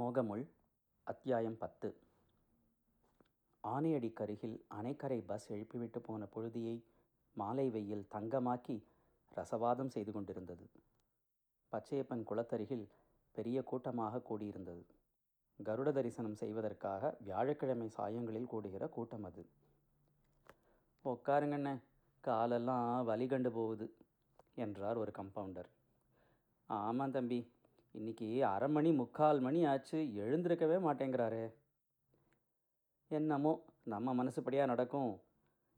மோகமுள் அத்தியாயம் பத்து. ஆனையடிக்கருகில் அணைக்கரை பஸ் எழுப்பிவிட்டு போன புழுதியை மாலை வெயில் தங்கமாக்கி ரசவாதம் செய்து கொண்டிருந்தது. பச்சையப்பன் குளத்தருகில் பெரிய கூட்டமாக கூடியிருந்தது. கருட தரிசனம் செய்வதற்காக வியாழக்கிழமை சாயங்களில் கூடுகிற கூட்டம் அது. உட்காருங்கண்ணே காலெல்லாம் வலி கண்டு போகுது என்றார் ஒரு கம்பவுண்டர். ஆமாம் தம்பி இன்னைக்கு அரை மணி முக்கால் மணி ஆச்சு எழுந்திருக்கவே மாட்டேங்கிறாரே. என்னமோ நம்ம மனசுப்படியாக நடக்கும்.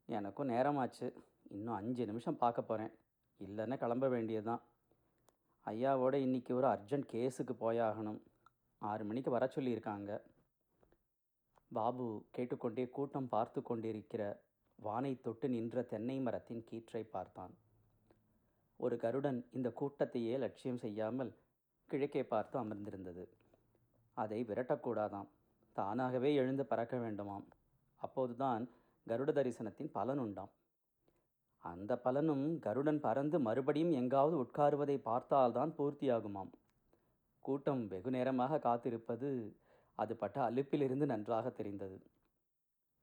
எனக்கும் நேரமாச்சு. இன்னும் அஞ்சு நிமிஷம் பார்க்க போகிறேன் இல்லைன்னா கிளம்ப வேண்டியதுதான். ஐயாவோட இன்னைக்கு ஒரு அர்ஜென்ட் கேஸுக்கு போயாகணும். ஆறு மணிக்கு வர சொல்லியிருக்காங்க. பாபு கேட்டுக்கொண்டே கூட்டம் பார்த்து கொண்டிருக்கிற வானை தொட்டு நின்ற தென்னை மரத்தின் கீற்றை பார்த்தான். ஒரு கருடன் இந்த கூட்டத்தையே லட்சியம் செய்யாமல் கிழக்கே பார்த்து அமர்ந்திருந்தது. அதை விரட்டக்கூடாதாம். தானாகவே எழுந்து பறக்க வேண்டுமாம். அப்போதுதான் கருட தரிசனத்தின் பலன் உண்டாம். அந்த பலனும் கருடன் பறந்து மறுபடியும் எங்காவது உட்காருவதை பார்த்தால்தான் பூர்த்தியாகுமாம். கூட்டம் வெகு நேரமாக காத்திருப்பது அது பட்ட அலுப்பிலிருந்து நன்றாக தெரிந்தது.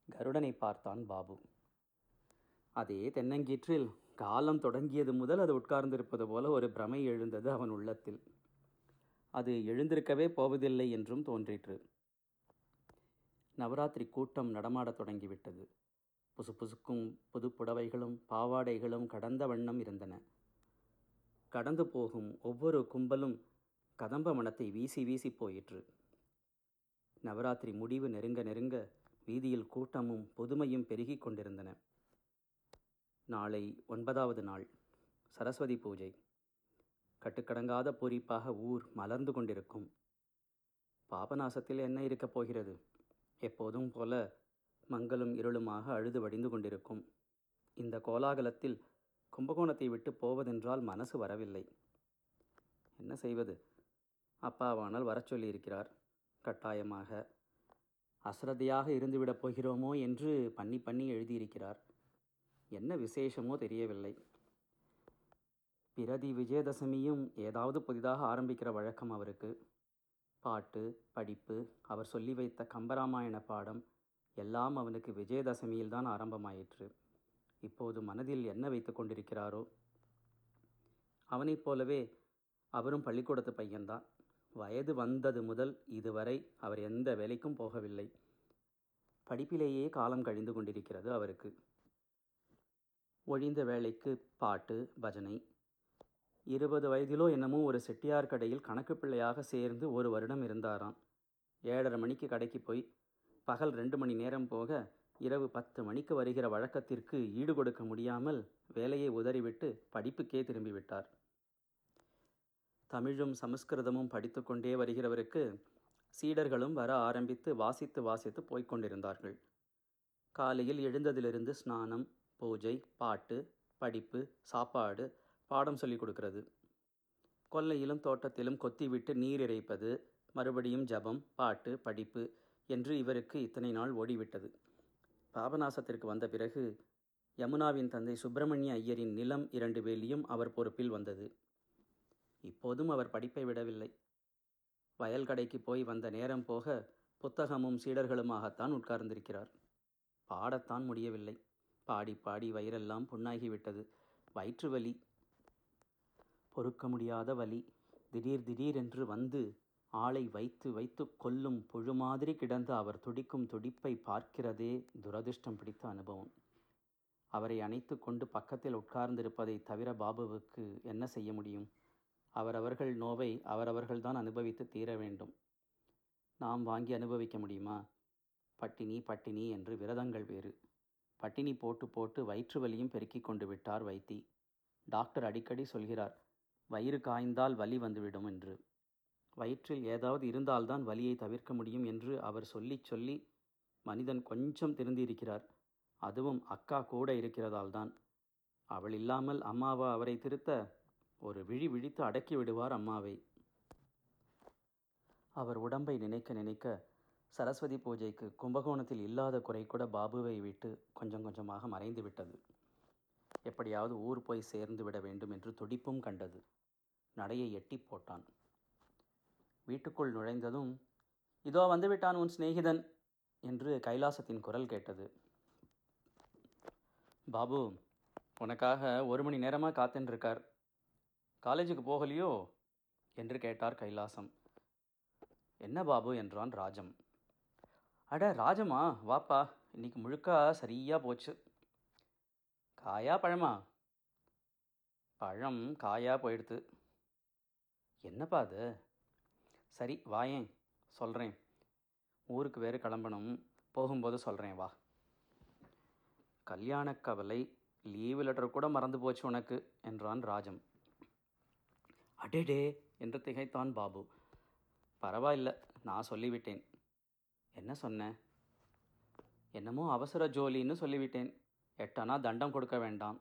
கருடனை பார்த்தான் பாபு. அதே தென்னங்கீற்றில் காலம் தொடங்கியது முதல் அது உட்கார்ந்திருப்பது போல ஒரு பிரமை எழுந்தது அவன் உள்ளத்தில். அது எழுந்திருக்கவே போவதில்லை என்றும் தோன்றிற்று. நவராத்திரி கூட்டம் நடமாடத் தொடங்கிவிட்டது. புசு புசுக்கும் புது புடவைகளும் பாவாடைகளும் கடந்த வண்ணம் இருந்தன. கடந்து போகும் ஒவ்வொரு கும்பலும் கதம்ப மனத்தை வீசி வீசி போயிற்று. நவராத்திரி முடிவு நெருங்க நெருங்க வீதியில் கூட்டமும் புதுமையும் பெருகி கொண்டிருந்தன. நாளை ஒன்பதாவது நாள். சரஸ்வதி பூஜை. கட்டுக்கடங்காத பூரிப்பாக ஊர் மலர்ந்து கொண்டிருக்கும். பாபநாசத்தில் என்ன இருக்கப் போகிறது? எப்போதும் போல மங்களும் இருளுமாக அழுது வடிந்து கொண்டிருக்கும். இந்த கோலாகலத்தில் கும்பகோணத்தை விட்டு போவதென்றால் மனசு வரவில்லை. என்ன செய்வது? அப்பாவானால் வரச் சொல்லியிருக்கிறார். கட்டாயமாக. அஸ்ரத்தையாக இருந்துவிடப் போகிறோமோ என்று பண்ணி பண்ணி எழுதியிருக்கிறார். என்ன விசேஷமோ தெரியவில்லை. பிரதி விஜயதசமியும் ஏதாவது புதிதாக ஆரம்பிக்கிற வழக்கம் அவருக்கு. பாட்டு படிப்பு அவர் சொல்லி வைத்த கம்பராமாயண பாடம் எல்லாம் அவனுக்கு விஜயதசமியில்தான் ஆரம்பமாயிற்று. இப்போது மனதில் என்ன வைத்து கொண்டிருக்கிறாரோ? அவனைப் போலவே அவரும் பள்ளிக்கூடத்து பையன்தான். வயது வந்தது முதல் இதுவரை அவர் எந்த வேலைக்கும் போகவில்லை. படிப்பிலேயே காலம் கழிந்து கொண்டிருக்கிறது அவருக்கு. ஒழிந்த வேலைக்கு பாட்டு பஜனை இருபது வயதிலோ என்னமோ ஒரு செட்டியார் கடையில் கணக்கு பிள்ளையாக சேர்ந்து ஒரு வருடம் இருந்தாராம். ஏழரை மணிக்கு கடைக்கு போய் பகல் ரெண்டு மணி நேரம் போக இரவு பத்து மணிக்கு வருகிற வழக்கத்திற்கு ஈடு கொடுக்க முடியாமல் வேலையை உதறிவிட்டு படிப்புக்கே திரும்பிவிட்டார். தமிழும் சமஸ்கிருதமும் படித்து கொண்டே வருகிறவருக்கு சீடர்களும் வர ஆரம்பித்து வாசித்து வாசித்து போய்க்கொண்டிருந்தார்கள் காலையில் எழுந்ததிலிருந்து ஸ்நானம் பூஜை பாட்டு படிப்பு சாப்பாடு பாடம் சொல்லிக் கொடுக்கிறது. கொல்லையிலும் தோட்டத்திலும் கொத்திவிட்டு நீர் இறைப்பது மறுபடியும் ஜபம் பாட்டு படிப்பு என்று இவருக்கு இத்தனை நாள் ஓடிவிட்டது. பாபநாசத்திற்கு வந்த பிறகு யமுனாவின் தந்தை சுப்பிரமணிய ஐயரின் நிலம் இரண்டு வேலியும் அவர் பொறுப்பில் வந்தது. இப்போதும் அவர் படிப்பை விடவில்லை. வயல் கடைக்கு போய் வந்த நேரம் போக புத்தகமும் சீடர்களுமாகத்தான் உட்கார்ந்திருக்கிறார். பாடத்தான் முடியவில்லை. பாடி பாடி வயிறெல்லாம் புண்ணாகிவிட்டது. வயிற்று வலி பொறுக்க முடியாத வலி. திடீர் திடீரென்று வந்து ஆளை வைத்து வைத்து கொல்லும் புழு மாதிரி கிடந்து அவர் துடிக்கும் துடிப்பை பார்க்கிறதே துரதிர்ஷ்டம் பிடித்த அனுபவம். அவரை அணைத்து கொண்டு பக்கத்தில் உட்கார்ந்திருப்பதை தவிர பாபுவுக்கு என்ன செய்ய முடியும்? அவரவர்கள் நோவை அவரவர்கள்தான் அனுபவித்து தீர வேண்டும். நாம் வாங்கி அனுபவிக்க முடியுமா? பட்டினி பட்டினி என்று விரதங்கள் வேறு. பட்டினி போட்டு போட்டு வயிற்று வலியும் பெருக்கிக் கொண்டு விட்டார் வைத்தி. டாக்டர் அடிக்கடி சொல்கிறார் வயிறு காய்ந்தால் வலி வந்துவிடும் என்று. வயிற்றில் ஏதாவது இருந்தால்தான் வலியை தவிர்க்க முடியும் என்று அவர் சொல்லி சொல்லி மனிதன் கொஞ்சம் திருந்தியிருக்கிறார். அதுவும் அக்கா கூட இருக்கிறதால்தான். அவள் இல்லாமல் அம்மாவா அவரை திருத்த ஒரு விழி விழித்து அடக்கி விடுவார் அம்மாவை. அவர் உடம்பை நினைக்க நினைக்க சரஸ்வதி பூஜைக்கு கும்பகோணத்தில் இல்லாத குறை கூட பாபுவை விட்டு கொஞ்சம் கொஞ்சமாக மறைந்து விட்டது எப்படியாவது ஊர் போய் சேர்ந்து விட வேண்டும் என்று துடிப்பும் கண்டது. நடையை எட்டி போட்டான். வீட்டுக்குள் நுழைந்ததும் இதோ வந்துவிட்டான் உன் சிநேகிதன் என்று கைலாசத்தின் குரல் கேட்டது. பாபு உனக்காக ஒரு மணி நேரமாக காத்துன்ருக்கார் காலேஜுக்கு போகலையோ? என்று கேட்டார் கைலாசம். என்ன பாபு? என்றான் ராஜம். அட ராஜமா வாப்பா இன்னைக்கு முழுக்கா சரியாக போச்சு. காயா பழமா? பழம் காயா போயிடுது என்னப்பா அது? சரி வாயேன் சொல்கிறேன் ஊருக்கு வேறு கிளம்பணும். போகும்போது சொல்கிறேன் வா. கல்யாண கவலை லீவு லெட்டர் கூட மறந்து போச்சு உனக்கு என்றான் ராஜம். அடேடே என்று திகைத்தான் பாபு. பரவாயில்ல நான் சொல்லிவிட்டேன். என்ன சொன்னேன் என்னமோ அவசர ஜோலின்னு சொல்லிவிட்டேன். எட்டனா தண்டம் கொடுக்க வேண்டாம்.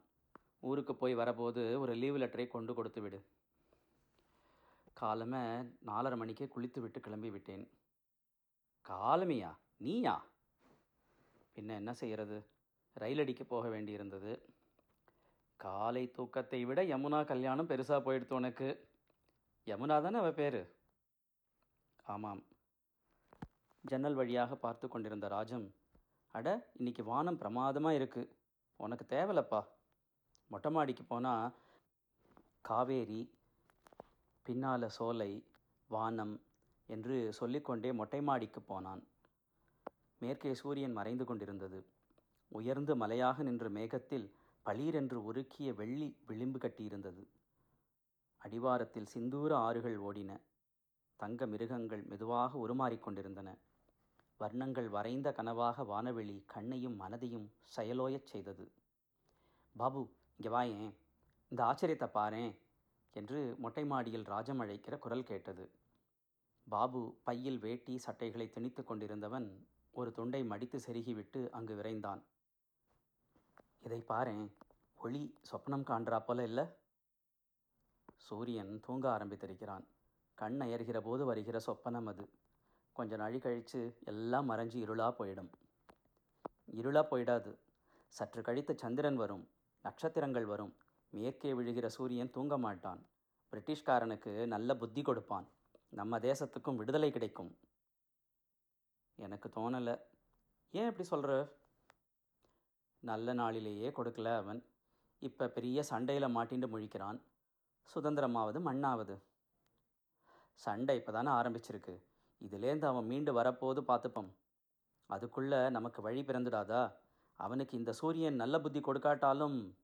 ஊருக்கு போய் வரபோது ஒரு லீவு லெட்டரை கொண்டு கொடுத்து விடு காலமே நாலரை மணிக்கே குளித்து விட்டு கிளம்பி விட்டேன் காலமியா? நீயா? பின்ன என்ன செய்கிறது ரயில் அடிக்க போக வேண்டியிருந்தது. காலை தூக்கத்தை விட யமுனா கல்யாணம் பெருசாக போயிடுத்து உனக்கு. யமுனா தானே அவ பேர்? ஆமாம். ஜன்னல் வழியாக பார்த்து கொண்டிருந்த ராஜம் அட இன்னைக்கு வானம் பிரமாதமாக இருக்குது உனக்கு தேவலப்பா? மொட்டை மாடிக்கு போனால் காவேரி பின்னால சோலை வானம் என்று சொல்லிக்கொண்டே மொட்டை மாடிக்கு போனான். மேற்கே சூரியன் மறைந்து கொண்டிருந்தது. உயர்ந்து மலையாக நின்ற மேகத்தில் பளீரென்று உருக்கிய வெள்ளி விளிம்பு கட்டியிருந்தது. அடிவாரத்தில் சிந்தூர ஆறுகள் ஓடின. தங்க மிருகங்கள் மெதுவாக உருமாறிக் கொண்டிருந்தன. வர்ணங்கள் வரைந்த கனவாக வானவெளி கண்ணையும் மனதையும் செயலோயச் செய்தது. பாபு இங்கே வாயேன். இந்த ஆச்சரியத்தை பாரேன். என்று மொட்டை மாடியில் ராஜம் அழைக்கிற குரல் கேட்டது. பாபு பையில் வேட்டி சட்டைகளை திணித்து கொண்டிருந்தவன் ஒரு துண்டை மடித்து செருகிவிட்டு அங்கு விரைந்தான். இதை பாரேன் ஒளி சொப்னம் காண்றா போல இல்லை? சூரியன் தூங்க ஆரம்பித்திருக்கிறான். கண் அயர்கிற போது வருகிற சொப்பனம் அது. கொஞ்ச நாழி கழித்து எல்லாம் மறைஞ்சு இருளாக போயிடும். இருளாக போயிடாது. சற்று கழித்து சந்திரன் வரும். நட்சத்திரங்கள் வரும். மேற்கே விழுகிற சூரியன் தூங்க மாட்டான். பிரிட்டிஷ்காரனுக்கு நல்ல புத்தி கொடுப்பான். நம்ம தேசத்துக்கும் விடுதலை கிடைக்கும். எனக்கு தோணலை. ஏன் இப்படி சொல்கிற நல்ல நாளிலேயே கொடுக்கல அவன். இப்போ பெரிய சண்டையில் மாட்டிண்டு முழிக்கிறான். சுதந்திரமாவது மண்ணாவது. சண்டை இப்போ தானே ஆரம்பிச்சிருக்கு. இதுலேருந்து அவன் மீண்டு வரப்போது பார்த்துப்போம். அதுக்குள்ளே நமக்கு வழி பிறந்துடாதா? அவனுக்கு இந்த சூரியன் நல்ல புத்தி கொடுக்காட்டாலும்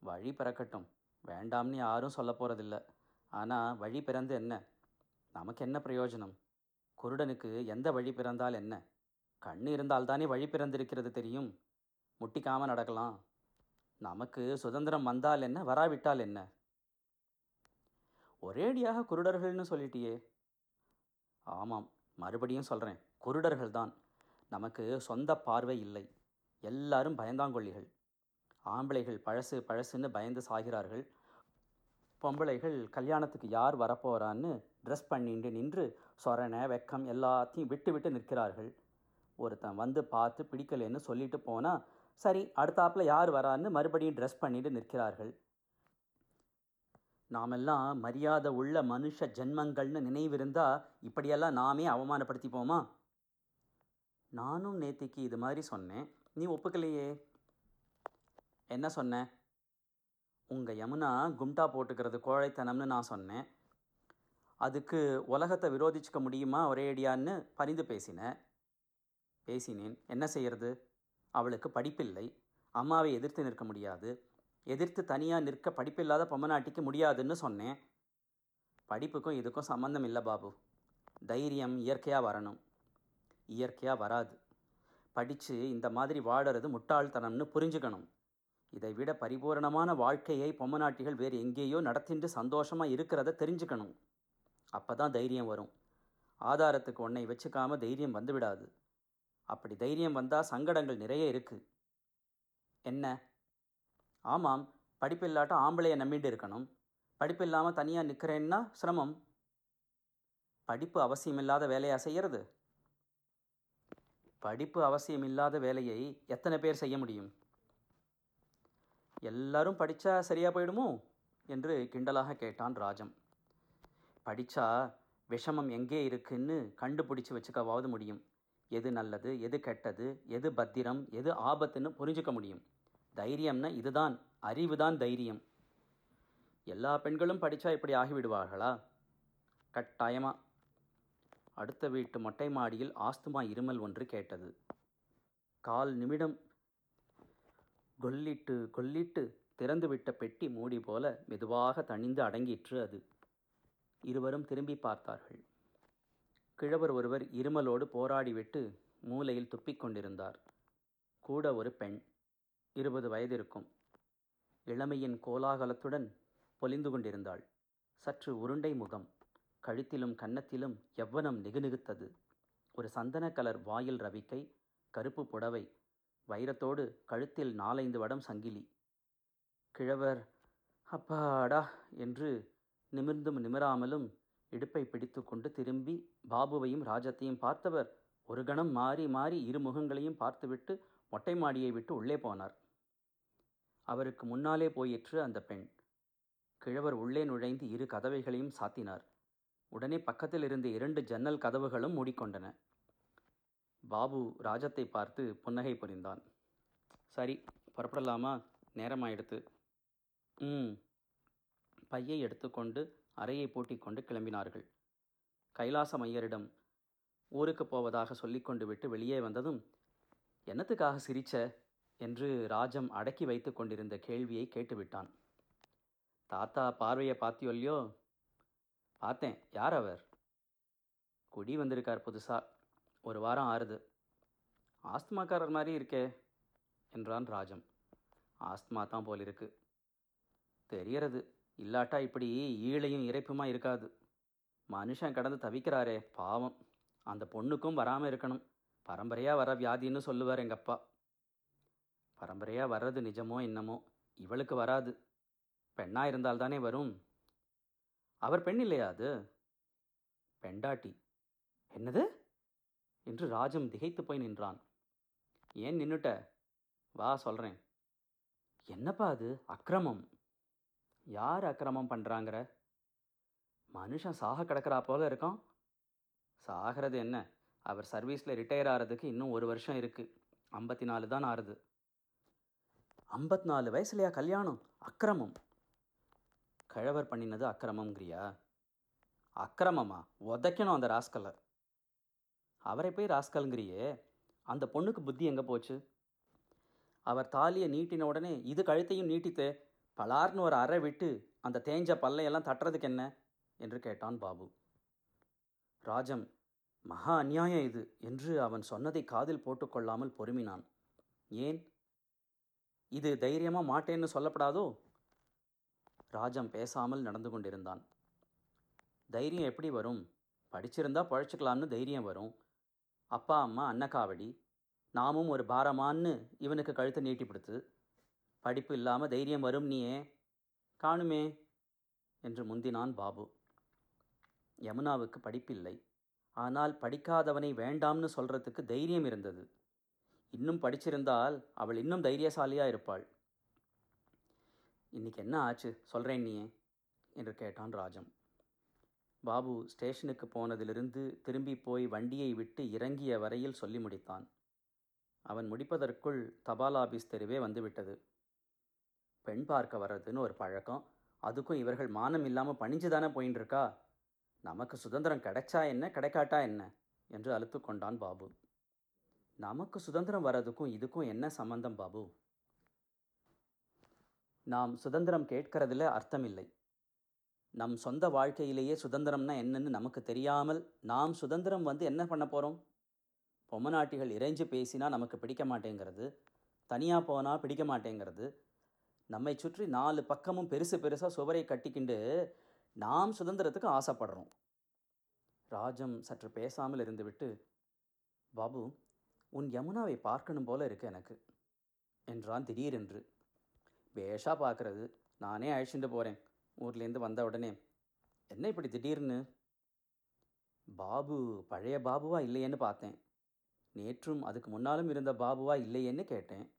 வழி பிறக்கட்டும். வேண்டாம்னு யாரும் சொல்ல போகிறதில்ல ஆனால் வழி பிறந்து என்ன? நமக்கு என்ன பிரயோஜனம்? குருடனுக்கு எந்த வழி பிறந்தால் என்ன? கண் இருந்தால்தானே வழி பிறந்திருக்கிறது தெரியும். முட்டிக்காமல் நடக்கலாம். நமக்கு சுதந்திரம் வந்தால் என்ன? வராவிட்டால் என்ன? ஒரேடியாக குருடர்கள்னு சொல்லிட்டியே. ஆமாம் மறுபடியும் சொல்கிறேன் குருடர்கள் தான் நமக்கு சொந்த பார்வை இல்லை. எல்லாரும் பயந்தாங்கொல்லிகள். ஆம்பளைகள் பழசு பழசுன்னு பயந்து சாகிறார்கள். பொம்பளைகள் கல்யாணத்துக்கு யார் வரப்போகிறான்னு ட்ரெஸ் பண்ணிட்டு நின்று சொரணை வெக்கம் எல்லாத்தையும் விட்டு விட்டு நிற்கிறார்கள். ஒருத்தன் வந்து பார்த்து பிடிக்கலைன்னு சொல்லிட்டு போனால் சரி அடுத்தாப்பில் யார் வரான்னு மறுபடியும் ட்ரெஸ் பண்ணிட்டு நிற்கிறார்கள். நாமெல்லாம் மரியாதை உள்ள மனுஷ ஜென்மங்கள்னு நினைவிருந்தால் இப்படியெல்லாம் நாமே அவமானப்படுத்திப்போமா? நானும் நேத்திக்கு இது மாதிரி சொன்னேன். நீ ஒப்புக்கலையே? என்ன சொன்னேன்? உங்கள் யமுனா கும்டா போட்டுக்கிறது கோழைத்தனம்னு நான் சொன்னேன். அதுக்கு உலகத்தை விரோதிச்சுக்க முடியுமா ஒரேடியான்னு பரிந்து பேசினேன். பேசினேன். என்ன செய்யறது? அவளுக்கு படிப்பில்லை. அம்மாவை எதிர்த்து நிற்க முடியாது. எதிர்த்து தனியாக நிற்க படிப்பில்லாத பொம்மநாட்டிக்கு முடியாதுன்னு சொன்னேன். படிப்புக்கும் இதுக்கும் சம்மந்தம் இல்லை பாபு. தைரியம் இயற்கையாக வரணும். இயற்கையாக வராது. படித்து இந்த மாதிரி வாடுறது முட்டாள்தனம்னு புரிஞ்சுக்கணும். இதை விட பரிபூரணமான வாழ்க்கையை பொம்மநாட்டிகள் வேறு எங்கேயோ நடத்தின்று சந்தோஷமாக இருக்கிறத தெரிஞ்சுக்கணும். அப்போ தான் தைரியம் வரும். ஆதாரத்துக்கு உன்னை வச்சுக்காம தைரியம் வந்து விடாது அப்படி தைரியம் வந்தால் சங்கடங்கள் நிறைய இருக்குது என்ன? ஆமாம் படிப்பில்லாட்டம் ஆம்பளையை நம்பிட்டு இருக்கணும். படிப்பில்லாமல் தனியாக நிற்கிறேன்னா சிரமம். படிப்பு அவசியமில்லாத வேலையாக செய்கிறது படிப்பு அவசியமில்லாத வேலையை எத்தனை பேர் செய்ய முடியும்? எல்லாரும் படித்தா சரியாக போயிடுமோ? என்று கிண்டலாக கேட்டான் ராஜம். படித்தா விஷமம் எங்கே இருக்குன்னு கண்டுபிடிச்சி வச்சுக்கவாவது முடியும். எது நல்லது எது கெட்டது எது பத்திரம் எது ஆபத்துன்னு புரிஞ்சுக்க முடியும். தைரியம்னா இதுதான் அறிவு தான் தைரியம். எல்லா பெண்களும் படித்தா இப்படி ஆகிவிடுவார்களா? கட்டாயமா. அடுத்த வீட்டு மொட்டை மாடியில் ஆஸ்துமா இருமல் ஒன்று கேட்டது. கால் நிமிடம் கொல்லிட்டு கொல்லிட்டு திறந்துவிட்ட பெட்டி மூடி போல மெதுவாக தணிந்து அடங்கிற்று அது. இருவரும் திரும்பி பார்த்தார்கள். கிழவர் ஒருவர் இருமலோடு போராடிவிட்டு மூலையில் துப்பிக் கொண்டிருந்தார். கூட ஒரு பெண் இருபது வயதிருக்கும். இளமையின் கோலாகலத்துடன் பொலிந்து கொண்டிருந்தாள். சற்று உருண்டை முகம் கழுத்திலும் கன்னத்திலும் எவ்வனம் நிகுநிகுத்தது. ஒரு சந்தன கலர் வாயில் ரவிக்கை கருப்பு புடவை வைரத்தோடு கழுத்தில் நாலைந்து வடம் சங்கிலி. கிழவர் அப்பாடா என்று நிமிர்ந்தும் நிமிராமலும் இடுப்பை பிடித்து கொண்டு திரும்பி பாபுவையும் ராஜத்தையும் பார்த்தவர் ஒரு கணம் மாறி மாறி இரு முகங்களையும் பார்த்துவிட்டு மொட்டை மாடியை விட்டு உள்ளே போனார். அவருக்கு முன்னாலே போயிற்று அந்த பெண். கிழவர் உள்ளே நுழைந்து இரு கதவைகளையும் சாத்தினார். உடனே பக்கத்தில் இருந்த இரண்டு ஜன்னல் கதவுகளும் மூடிக்கொண்டன. பாபு ராஜத்தை பார்த்து புன்னகை புரிந்தான். சரி புறப்படலாமா? நேரமாயிடுத்து ம். பையை எடுத்துக்கொண்டு அறையை பூட்டிக்கொண்டு கிளம்பினார்கள். கைலாசம் ஐயரிடம் ஊருக்கு போவதாக சொல்லிக்கொண்டு விட்டு வெளியே வந்ததும் என்னத்துக்காக சிரிச்ச? என்று ராஜம் அடக்கி வைத்து கொண்டிருந்த கேள்வியை கேட்டுவிட்டான். தாத்தா பார்வையை பார்த்தியொல்லையோ பார்த்தேன். யார் அவர்? குடி வந்திருக்கார் புதுசாக ஒரு வாரம் ஆறுது. ஆஸ்துமாக்காரர் மாதிரி இருக்கே என்றான் ராஜம். ஆஸ்துமா தான் போல் இருக்கு. தெரியறது இல்லாட்டா இப்படி ஈழையும் இறைப்புமா இருக்காது. மனுஷன் கடந்து தவிக்கிறாரே பாவம். அந்த பொண்ணுக்கும் வராமல் இருக்கணும். பரம்பரையாக வர வியாதின்னு சொல்லுவார் எங்கள் அப்பா பரம்பரையாக வர்றது நிஜமோ என்னமோ இவளுக்கு வராது. பெண்ணாக இருந்தால்தானே வரும். அவர் பெண் இல்லையா அது? பெண்டாட்டி. என்னது? என்று ராஜம் திகைத்து போய் நின்றான். ஏன் நின்னுட்ட? வா சொல்கிறேன் என்னப்பா அது? அக்கிரமம். யார் அக்கிரமம் பண்ணுறாங்கிற மனுஷன் சாக கிடக்கிறா போல இருக்கான். சாகிறது என்ன? அவர் சர்வீஸில் ரிட்டையர் ஆகிறதுக்கு இன்னும் ஒரு வருஷம் இருக்குது ஐம்பத்தி நாலு தான் ஆறுது. ஐம்பத்தி நாலு வயசுலையா கல்யாணம்? அக்கிரமம். கழவர் பண்ணினது அக்கிரமங்கிறியா அக்கிரமமா? உதைக்கணும் அந்த ராஸ்கலை அவரை போய் ராஸ்கலுங்கிறியே அந்த பொண்ணுக்கு புத்தி எங்கே போச்சு? அவர் தாலியை நீட்டின உடனே இது கழுத்தையும் நீட்டித்து பலார்னு ஒரு அறை விட்டு அந்த தேஞ்ச பல்லையெல்லாம் தட்டுறதுக்கு என்ன? என்று கேட்டான் பாபு. ராஜம் மகா அநியாயம் இது என்று அவன் சொன்னதை காதில் போட்டுக்கொள்ளாமல் பொறுமினான். ஏன்? இது தைரியமாக மாட்டேன்னு சொல்லப்படாதோ? ராஜம் பேசாமல் நடந்து கொண்டிருந்தான். தைரியம் எப்படி வரும்? படிச்சிருந்தா பழச்சிக்கலாம்னு தைரியம் வரும். அப்பா அம்மா அன்னக்காவடி நாமும் ஒரு பாரமான்னு இவனுக்கு கழுத்தை நீட்டி கொடுத்து படிப்பு இல்லாமல் தைரியம் வரும் நீயே காணுமே என்று முந்தினான் பாபு. யமுனாவுக்கு படிப்பில்லை. ஆனால் படிக்காதவனை வேண்டாம்னு சொல்கிறதுக்கு தைரியம் இருந்தது. இன்னும் படிச்சிருந்தால் அவள் இன்னும் தைரியசாலியாக இருப்பாள். இன்னைக்கு என்ன ஆச்சு? சொல்கிறேன் நீயே என்று கேட்டான் ராஜம். பாபு ஸ்டேஷனுக்கு போனதிலிருந்து திரும்பி போய் வண்டியை விட்டு இறங்கிய வரையில் சொல்லி முடித்தான். அவன் முடிப்பதற்குள் தபால் ஆபீஸ் தெருவே வந்துவிட்டது. பெண் பார்க்க வர்றதுன்னு ஒரு பழக்கம். அதுக்கும் இவர்கள் மானம் இல்லாமல் பணிஞ்சு தானே போயின்னு இருக்கா நமக்கு சுதந்திரம் கிடைச்சா என்ன கிடைக்காட்டா என்ன? என்று அழுத்து கொண்டான் பாபு. நமக்கு சுதந்திரம் வர்றதுக்கும் இதுக்கும் என்ன சம்பந்தம் பாபு? நாம் சுதந்திரம் கேட்கறதில் அர்த்தமில்லை. நம் சொந்த வாழ்க்கையிலேயே சுதந்திரம்னா என்னன்னு நமக்கு தெரியாமல் நாம் சுதந்திரம் வந்து என்ன பண்ண போகிறோம் பொம்மநாட்டிகள் இறைஞ்சு பேசினா நமக்கு பிடிக்க மாட்டேங்கிறது. தனியாக போனால் பிடிக்க மாட்டேங்கிறது. நம்மை சுற்றி நாலு பக்கமும் பெருசு பெருசாக சுவரை கட்டிக்கிண்டு நாம் சுதந்திரத்துக்கு ஆசைப்படுறோம். ராஜம் சற்று பேசாமல் இருந்துவிட்டு பாபு உன் யமுனாவை பார்க்கணும் போல இருக்கு எனக்கு என்றான் திடீரென்று. பேஷாக பார்க்கறது. நானே அழைச்சிட்டு போகிறேன் ஊர்லேருந்து வந்த உடனே என்ன இப்படி திடீர்னு? பாபு பழைய பாபுவா இல்லையேன்னு பார்த்தேன். நேற்றும் அதுக்கு முன்னாலும் இருந்த பாபுவா இல்லையேன்னு கேட்டேன்.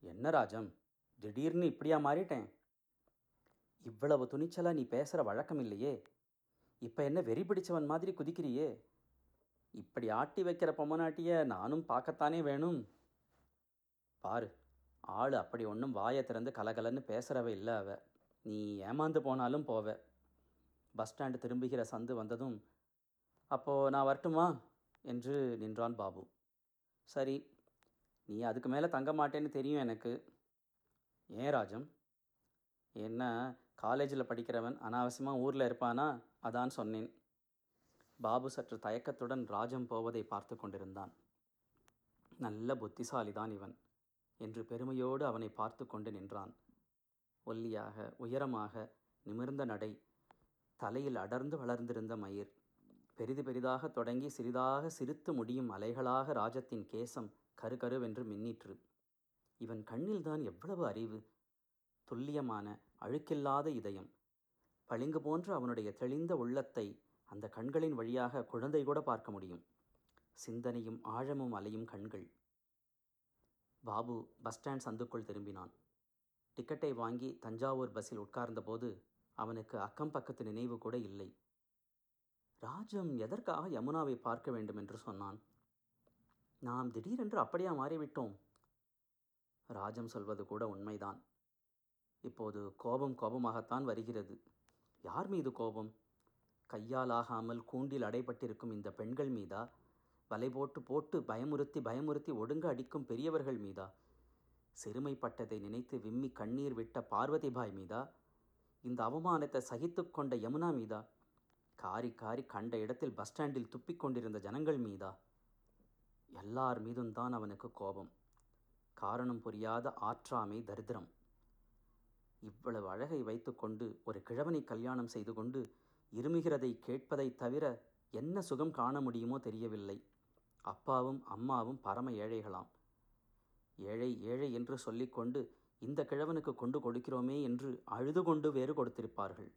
என்ன ராஜம்? திடீர்னு இப்படியா மாறிட்டேன்? இவ்வளவு துணிச்சலாக நீ பேசுகிற வழக்கம் இல்லையே. இப்போ என்ன வெறி பிடிச்சவன் மாதிரி குதிக்கிறியே? இப்படி ஆட்டி வைக்கிற பொம்மநாட்டிய நானும் பார்க்கத்தானே வேணும்? பாரு ஆள் அப்படி ஒன்றும் வாயை திறந்து கலகலன்னு பேசுகிறவ இல்லை அவ. நீ ஏமாந்து போனாலும் போவ. பஸ் ஸ்டாண்டு திரும்புகிற சந்து வந்ததும் அப்போது நான் வரட்டுமா? என்று நின்றான் பாபு. சரி நீ அதுக்கு மேலே தங்க மாட்டேன்னு தெரியும் எனக்கு. ஏன் ராஜம்? என்ன காலேஜில் படிக்கிறவன் அனாவசியமாக ஊரில் இருப்பானா? அதான் சொன்னேன். பாபு சற்று தயக்கத்துடன் ராஜம் போவதை பார்த்து கொண்டிருந்தான். நல்ல புத்திசாலிதான் இவன் என்று பெருமையோடு அவனை பார்த்து கொண்டு நின்றான். ஒல்லியாக உயரமாக நிமிர்ந்த நடை தலையில் அடர்ந்து வளர்ந்திருந்த மயிர். பெரிது பெரிதாக தொடங்கி சிறிதாக சிரித்து முடியும் அலைகளாக ராஜத்தின் கேசம் கருகருவென்று மின்னிற்று. இவன் கண்ணில்தான் எவ்வளவு அறிவு துல்லியமான அழுக்கில்லாத இதயம். பளிங்கு போன்ற அவனுடைய தெளிந்த உள்ளத்தை அந்த கண்களின் வழியாக குழந்தை கூட பார்க்க முடியும். சிந்தனையும் ஆழமும் அலையும் கண்கள். பாபு பஸ் ஸ்டாண்ட் சந்துக்குள் திரும்பினான். டிக்கெட்டை வாங்கி தஞ்சாவூர் பஸ்ஸில் உட்கார்ந்தபோது அவனுக்கு அக்கம் பக்கத்து நினைவு கூட இல்லை. ராஜம் எதற்காக யமுனாவை பார்க்க வேண்டும் என்று சொன்னான். நாம் திடீரென்று அப்படியா மாறிவிட்டோம்? ராஜம் சொல்வது கூட உண்மைதான். இப்போது கோபம் கோபமாகத்தான் வருகிறது. யார் மீது கோபம்? கையால் ஆகாமல் கூண்டில் அடைபட்டிருக்கும் இந்த பெண்கள் மீதா? வலை போட்டு போட்டு பயமுறுத்தி பயமுறுத்தி ஒடுங்க அடிக்கும் பெரியவர்கள் மீதா? சிறுமைப்பட்டதை நினைத்து விம்மி கண்ணீர் விட்ட பார்வதிபாய் மீதா? இந்த அவமானத்தை சகித்து கொண்ட யமுனா மீதா? காரி காரி கண்ட இடத்தில் பஸ் ஸ்டாண்டில் துப்பிக் கொண்டிருந்த ஜனங்கள் மீதா? எல்லார் மீதும் தான் அவனுக்கு கோபம். காரணம் புரியாத ஆற்றாமை தரித்திரம். இவ்வளவு அழகை வைத்துக்கொண்டு ஒரு கிழவனை கல்யாணம் செய்து கொண்டு இருமுகிறதை கேட்பதைத் தவிர என்ன சுகம் காண முடியுமோ தெரியவில்லை. அப்பாவும் அம்மாவும் பரம ஏழைகளாம். ஏழை ஏழை என்று சொல்லிக்கொண்டு இந்த கிழவனுக்கு கொண்டு கொடுக்கிறோமே என்று அழுது கொண்டு வேறு கொடுத்திருப்பார்கள்.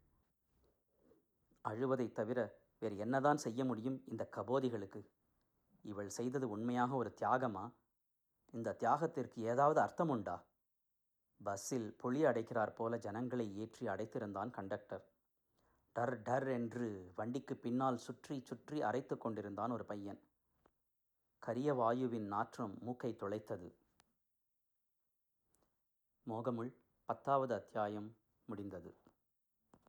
அழுவதைத் தவிர வேறு என்னதான் செய்ய முடியும் இந்த கபோதிகளுக்கு? இவள் செய்தது உண்மையாக ஒரு தியாகமா? இந்த தியாகத்திற்கு ஏதாவது அர்த்தம் உண்டா பஸ்ஸில் புளி அடைக்கிறார் போல ஜனங்களை ஏற்றி அடைத்திருந்தான் கண்டக்டர். டர் டர் என்று வண்டிக்கு பின்னால் சுற்றி சுற்றி அரைத்து கொண்டிருந்தான் ஒரு பையன். கரிய வாயுவின் நாற்றம் மூக்கை துளைத்தது மோகமுள் பத்தாவது அத்தியாயம் முடிந்தது.